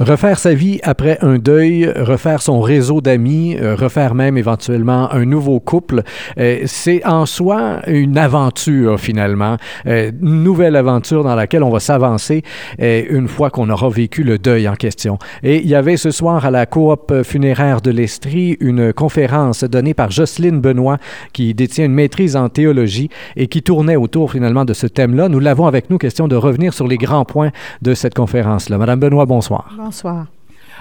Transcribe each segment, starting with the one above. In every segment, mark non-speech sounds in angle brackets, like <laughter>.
Refaire sa vie après un deuil, refaire son réseau d'amis, euh, refaire même éventuellement un nouveau couple, euh, c'est en soi une aventure finalement, euh, une nouvelle aventure dans laquelle on va s'avancer une fois qu'on aura vécu le deuil en question. Et il y avait ce soir à la coop funéraire de l'Estrie une conférence donnée par Jocelyne Benoît qui détient une maîtrise en théologie et qui tournait autour finalement de ce thème-là. Nous l'avons avec nous, question de revenir sur les grands points de cette conférence-là. Madame Benoît, bonsoir. Bonsoir.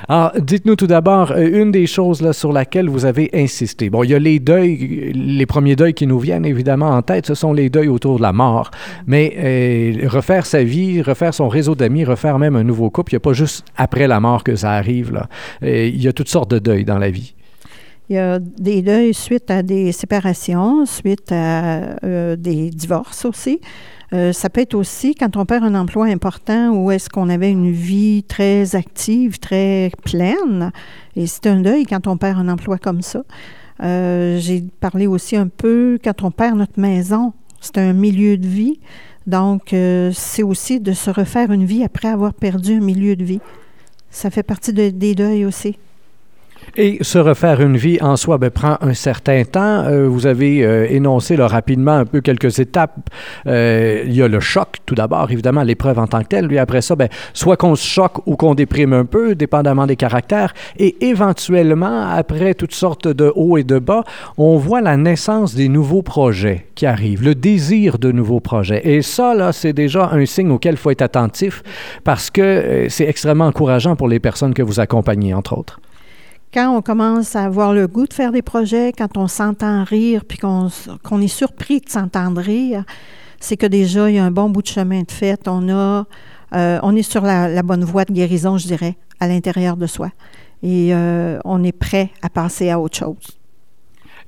Alors, dites-nous tout d'abord, euh, une des choses sur laquelle vous avez insisté. Bon, il y a les deuils, les premiers deuils qui nous viennent évidemment en tête, ce sont les deuils autour de la mort. Mais euh, refaire sa vie, refaire son réseau d'amis, refaire même un nouveau couple, il n'y a pas juste après la mort que ça arrive. Là. Euh, il y a toutes sortes de deuils dans la vie. Il y a des deuils suite à des séparations, suite à des divorces aussi. Euh, ça peut être aussi quand on perd un emploi important ou est-ce qu'on avait une vie très active, très pleine. Et c'est un deuil quand on perd un emploi comme ça. Euh, j'ai parlé aussi un peu quand on perd notre maison. C'est un milieu de vie. Donc, euh, c'est aussi de se refaire une vie après avoir perdu un milieu de vie. Ça fait partie des deuils aussi. Et se refaire une vie en soi ben, prend un certain temps. Euh, vous avez euh, énoncé rapidement un peu quelques étapes. Euh, il y a le choc, tout d'abord, évidemment, l'épreuve en tant que telle. Puis après ça, ben, soit qu'on se choque ou qu'on déprime un peu, dépendamment des caractères. Et éventuellement, après toutes sortes de hauts et de bas, on voit la naissance des nouveaux projets qui arrivent, le désir de nouveaux projets. Et ça, là, c'est déjà un signe auquel il faut être attentif parce que c'est extrêmement encourageant pour les personnes que vous accompagnez, entre autres quand on commence à avoir le goût de faire des projets, quand on s'entend rire, puis qu'on est surpris de s'entendre rire, c'est que déjà, il y a un bon bout de chemin de fait. On, a, euh, on est sur la, bonne voie de guérison, je dirais, à l'intérieur de soi. Et euh, on est prêt à passer à autre chose.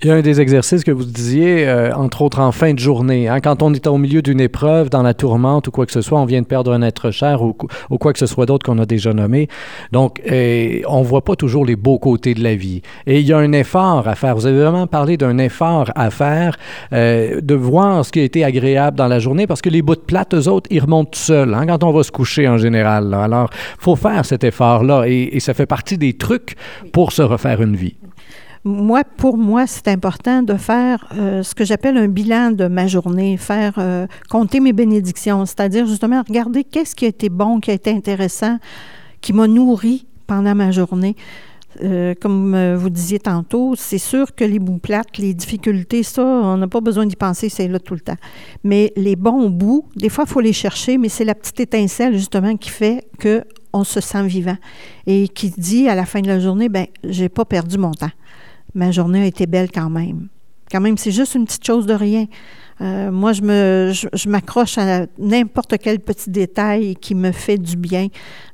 Il y a un des exercices que vous disiez, euh, entre autres en fin de journée. Hein, quand on est au milieu d'une épreuve, dans la tourmente ou quoi que ce soit, on vient de perdre un être cher ou, quoi que ce soit d'autre qu'on a déjà nommé. Donc, euh, on ne voit pas toujours les beaux côtés de la vie. Et il y a un effort à faire. Vous avez vraiment parlé d'un effort à faire, euh, de voir ce qui a été agréable dans la journée, parce que les bouts de plate, eux autres, ils remontent tout seuls hein, quand on va se coucher en général. Alors, il faut faire cet effort-là et, et ça fait partie des trucs pour se refaire une vie moi, pour moi, c'est important de faire euh, ce que j'appelle un bilan de ma journée, faire euh, compter mes bénédictions, c'est-à-dire justement regarder qu'est-ce qui a été bon, qui a été intéressant, qui m'a nourri pendant ma journée. Euh, comme vous disiez tantôt, c'est sûr que les bouts plates, les difficultés, ça, on n'a pas besoin d'y penser, c'est là tout le temps. Mais les bons bouts, des fois, il faut les chercher, mais c'est la petite étincelle, justement, qui fait que on se sent vivant et qui dit à la fin de la journée, ben, j'ai pas perdu mon temps ma journée a été belle quand même. Quand même, c'est juste une petite chose de rien. Euh, moi, je me, je, m'accroche à n'importe quel petit détail qui me fait du bien.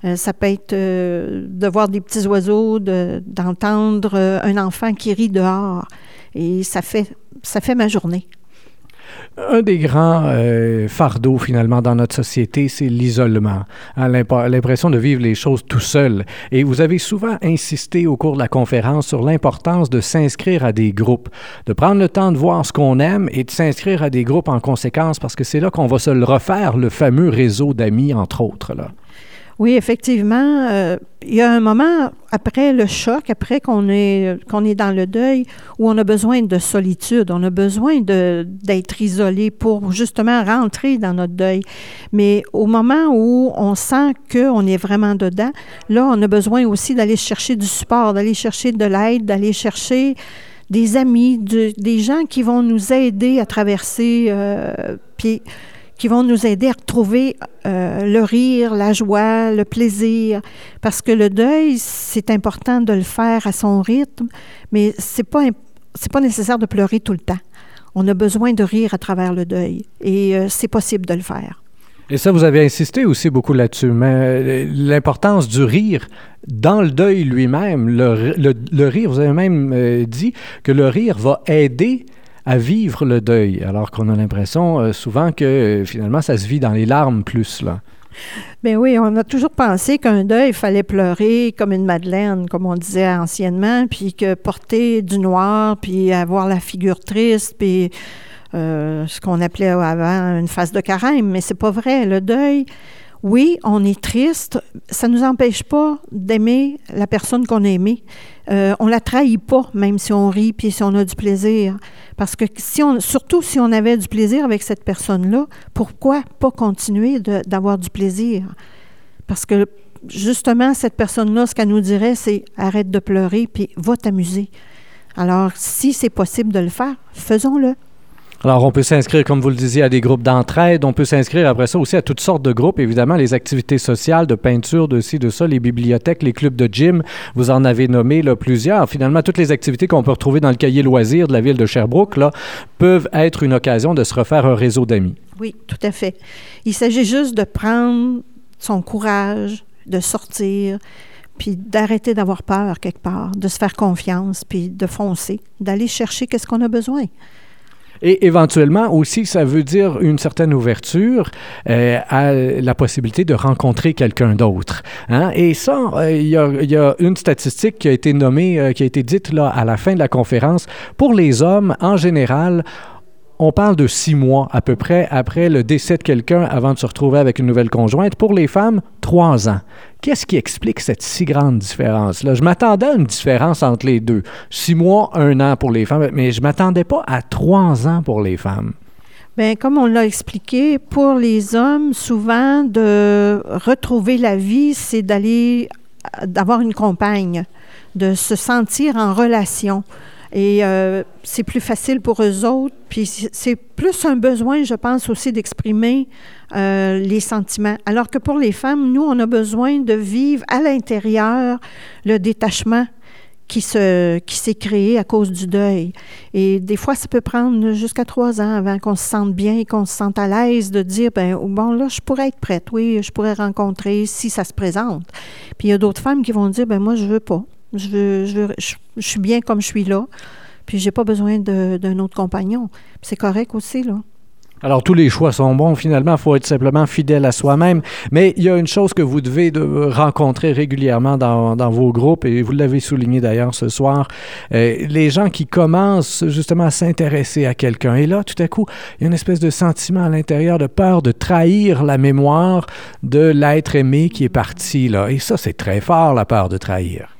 Euh, ça peut être euh, de voir des petits oiseaux, d'entendre un enfant qui rit dehors, et ça fait, ça fait ma journée. Un des grands euh, fardeaux finalement dans notre société, c'est l'isolement, hein, l'impression de vivre les choses tout seul. Et vous avez souvent insisté au cours de la conférence sur l'importance de s'inscrire à des groupes, de prendre le temps de voir ce qu'on aime et de s'inscrire à des groupes en conséquence, parce que c'est là qu'on va se refaire, le fameux réseau d'amis, entre autres. Là. Oui, effectivement. Euh, il y a un moment après le choc, après qu'on est, qu'on est dans le deuil, où on a besoin de solitude, on a besoin d'être isolé pour justement rentrer dans notre deuil. Mais au moment où on sent qu'on est vraiment dedans, là, on a besoin aussi d'aller chercher du support, d'aller chercher de l'aide, d'aller chercher des amis, des gens qui vont nous aider à traverser. Euh, qui vont nous aider à retrouver euh, le rire, la joie, le plaisir. Parce que le deuil, c'est important de le faire à son rythme, mais c'est pas c'est pas nécessaire de pleurer tout le temps. On a besoin de rire à travers le deuil et euh, c'est possible de le faire. Et ça, vous avez insisté aussi beaucoup là-dessus, mais euh, l'importance du rire dans le deuil lui-même, le, le, rire, vous avez même dit que le rire va aider à vivre le deuil, alors qu'on a l'impression euh, souvent que euh, finalement ça se vit dans les larmes plus. Là. Bien oui, on a toujours pensé qu'un deuil, il fallait pleurer comme une Madeleine, comme on disait anciennement, puis que porter du noir, puis avoir la figure triste, puis euh, ce qu'on appelait avant une face de carême. Mais c'est pas vrai. Le deuil, oui, on est triste. Ça ne nous empêche pas d'aimer la personne qu'on a aimée. Euh, on la trahit pas, même si on rit puis si on a du plaisir. Parce que si on, surtout si on avait du plaisir avec cette personne-là, pourquoi pas continuer d'avoir du plaisir? Parce que justement, cette personne-là, ce qu'elle nous dirait, c'est arrête de pleurer puis va t'amuser. Alors, si c'est possible de le faire, faisons-le. Alors, on peut s'inscrire, comme vous le disiez, à des groupes d'entraide. On peut s'inscrire après ça aussi à toutes sortes de groupes. Évidemment, les activités sociales, de peinture, de ci, de ça, les bibliothèques, les clubs de gym. Vous en avez nommé là, plusieurs. Finalement, toutes les activités qu'on peut retrouver dans le cahier loisirs de la ville de Sherbrooke là, peuvent être une occasion de se refaire un réseau d'amis. Oui, tout à fait. Il s'agit juste de prendre son courage, de sortir, puis d'arrêter d'avoir peur quelque part, de se faire confiance, puis de foncer, d'aller chercher qu'est-ce qu'on a besoin. Et éventuellement aussi, ça veut dire une certaine ouverture euh, à la possibilité de rencontrer quelqu'un d'autre. Hein? Et ça, euh, il y, a une statistique qui a été nommée, euh, qui a été dite là à la fin de la conférence. Pour les hommes, en général, on parle de six mois à peu près après le décès de quelqu'un avant de se retrouver avec une nouvelle conjointe. Pour les femmes, trois ans. Qu'est-ce qui explique cette si grande différence-là? Je m'attendais à une différence entre les deux. Six mois, un an pour les femmes, mais je m'attendais pas à trois ans pour les femmes. Bien, comme on l'a expliqué, pour les hommes, souvent, de retrouver la vie, c'est d'aller, d'avoir une compagne, de se sentir en relation. Et euh, c'est plus facile pour eux autres. Puis c'est plus un besoin, je pense, aussi d'exprimer euh, les sentiments. Alors que pour les femmes, nous, on a besoin de vivre à l'intérieur le détachement qui se qui s'est créé à cause du deuil. Et des fois, ça peut prendre jusqu'à trois ans avant qu'on se sente bien et qu'on se sente à l'aise de dire ben bon là, je pourrais être prête, oui, je pourrais rencontrer si ça se présente. Puis il y a d'autres femmes qui vont dire ben moi je veux pas. Je, suis bien comme je suis là. Puis j'ai pas besoin d'un autre compagnon. C'est correct aussi, là. Alors, tous les choix sont bons. Finalement, il faut être simplement fidèle à soi-même. Mais il y a une chose que vous devez de rencontrer régulièrement dans, dans, vos groupes, et vous l'avez souligné d'ailleurs ce soir, euh, les gens qui commencent justement à s'intéresser à quelqu'un. Et là, tout à coup, il y a une espèce de sentiment à l'intérieur de peur de trahir la mémoire de l'être aimé qui est parti. Là. Et ça, c'est très fort, la peur de trahir.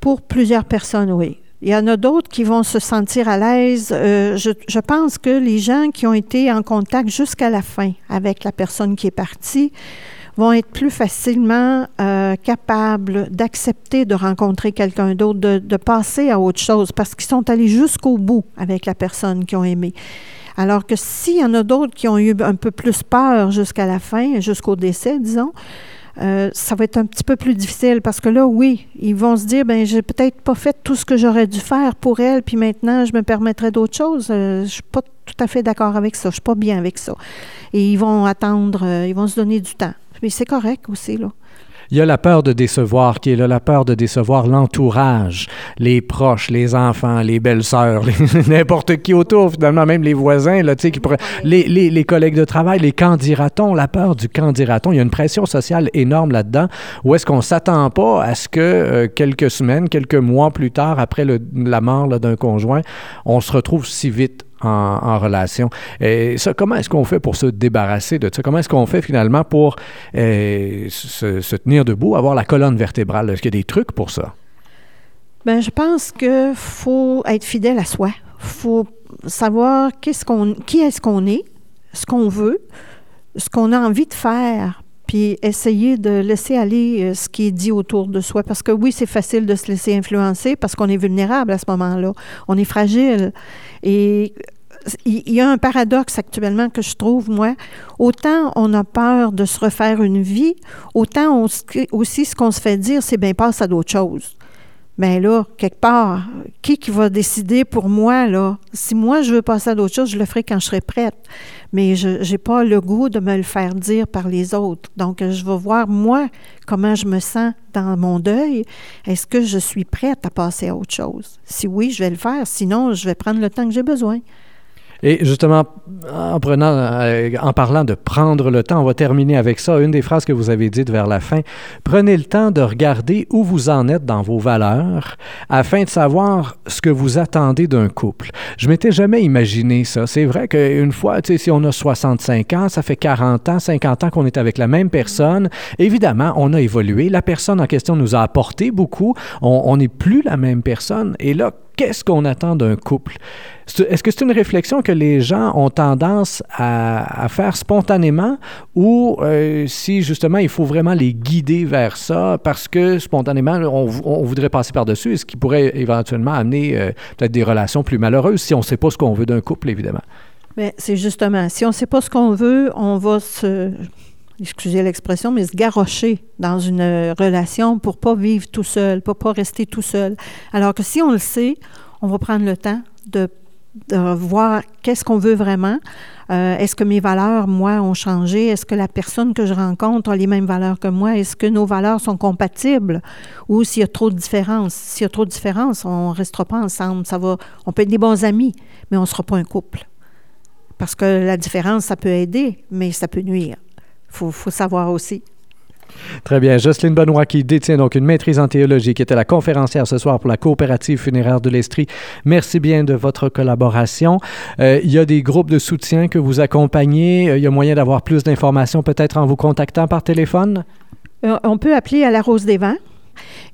Pour plusieurs personnes, oui. Il y en a d'autres qui vont se sentir à l'aise. Euh, je, pense que les gens qui ont été en contact jusqu'à la fin avec la personne qui est partie vont être plus facilement euh, capables d'accepter de rencontrer quelqu'un d'autre, de, de, passer à autre chose, parce qu'ils sont allés jusqu'au bout avec la personne qu'ils ont aimée. Alors que s'il y en a d'autres qui ont eu un peu plus peur jusqu'à la fin, jusqu'au décès, disons, euh, ça va être un petit peu plus difficile parce que là, oui, ils vont se dire, ben j'ai peut-être pas fait tout ce que j'aurais dû faire pour elle, puis maintenant je me permettrai d'autres choses. Euh, je suis pas tout à fait d'accord avec ça. Je suis pas bien avec ça. Et ils vont attendre, euh, ils vont se donner du temps. Mais c'est correct aussi là. Il y a la peur de décevoir qui est là, la peur de décevoir l'entourage, les proches, les enfants, les belles-sœurs, <laughs> n'importe qui autour, finalement, même les voisins, là, qui pourraient, les, les, les, collègues de travail, les candidatons, la peur du candidaton. Il y a une pression sociale énorme là-dedans où est-ce qu'on ne s'attend pas à ce que euh, quelques semaines, quelques mois plus tard, après le, la mort d'un conjoint, on se retrouve si vite en, relation. Et ça, comment est-ce qu'on fait pour se débarrasser de ça? Comment est-ce qu'on fait finalement pour euh, se, tenir debout, avoir la colonne vertébrale? Est-ce qu'il y a des trucs pour ça? Bien, je pense qu'il faut être fidèle à soi. Faut savoir qu'est-ce qui est-ce qu'on est, ce qu'on veut, ce qu'on a envie de faire, puis essayer de laisser aller euh, ce qui est dit autour de soi. Parce que oui, c'est facile de se laisser influencer parce qu'on est vulnérable à ce moment-là. On est fragile. Et il y a un paradoxe actuellement que je trouve, moi. Autant on a peur de se refaire une vie, autant aussi ce qu'on se fait dire, c'est bien passe à d'autres choses. Bien là, quelque part, qui qui va décider pour moi, là? Si moi, je veux passer à d'autres choses, je le ferai quand je serai prête. Mais je n'ai pas le goût de me le faire dire par les autres. Donc, je vais voir, moi, comment je me sens dans mon deuil. Est-ce que je suis prête à passer à autre chose? Si oui, je vais le faire. Sinon, je vais prendre le temps que j'ai besoin. Et justement, en, prenant, euh, en parlant de prendre le temps, on va terminer avec ça. Une des phrases que vous avez dites vers la fin, prenez le temps de regarder où vous en êtes dans vos valeurs afin de savoir ce que vous attendez d'un couple. Je m'étais jamais imaginé ça. C'est vrai qu'une fois, si on a 65 ans, ça fait 40 ans, 50 ans qu'on est avec la même personne, évidemment, on a évolué. La personne en question nous a apporté beaucoup. On n'est plus la même personne. Et là, qu'est-ce qu'on attend d'un couple? Est-ce que c'est une réflexion que les gens ont tendance à, faire spontanément ou euh, si justement il faut vraiment les guider vers ça parce que spontanément on, voudrait passer par-dessus, ce qui pourrait éventuellement amener euh, peut-être des relations plus malheureuses si on ne sait pas ce qu'on veut d'un couple, évidemment? Mais c'est justement, si on ne sait pas ce qu'on veut, on va se excusez l'expression, mais se garrocher dans une relation pour pas vivre tout seul, pour pas rester tout seul. Alors que si on le sait, on va prendre le temps de, voir qu'est-ce qu'on veut vraiment. Euh, est-ce que mes valeurs, moi, ont changé? Est-ce que la personne que je rencontre a les mêmes valeurs que moi? Est-ce que nos valeurs sont compatibles? Ou s'il y a trop de différences? S'il y a trop de différences, on ne restera pas ensemble. Ça va, on peut être des bons amis, mais on ne sera pas un couple. Parce que la différence, ça peut aider, mais ça peut nuire faut, faut savoir aussi. Très bien. Jocelyne Benoît, qui détient donc une maîtrise en théologie, qui était la conférencière ce soir pour la coopérative funéraire de l'Estrie. Merci bien de votre collaboration. Euh, il y a des groupes de soutien que vous accompagnez. Euh, il y a moyen d'avoir plus d'informations peut-être en vous contactant par téléphone? Euh, on peut appeler à la Rose des Vents.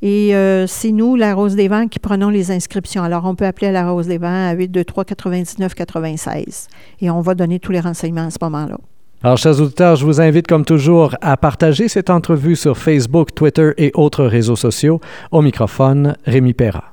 Et c'est nous, la Rose des Vents, qui prenons les inscriptions. Alors, on peut appeler à la Rose des Vents à 823 99 96 et on va donner tous les renseignements à ce moment-là. Alors, chers auditeurs, je vous invite comme toujours à partager cette entrevue sur Facebook, Twitter et autres réseaux sociaux. Au microphone, Rémi Perra.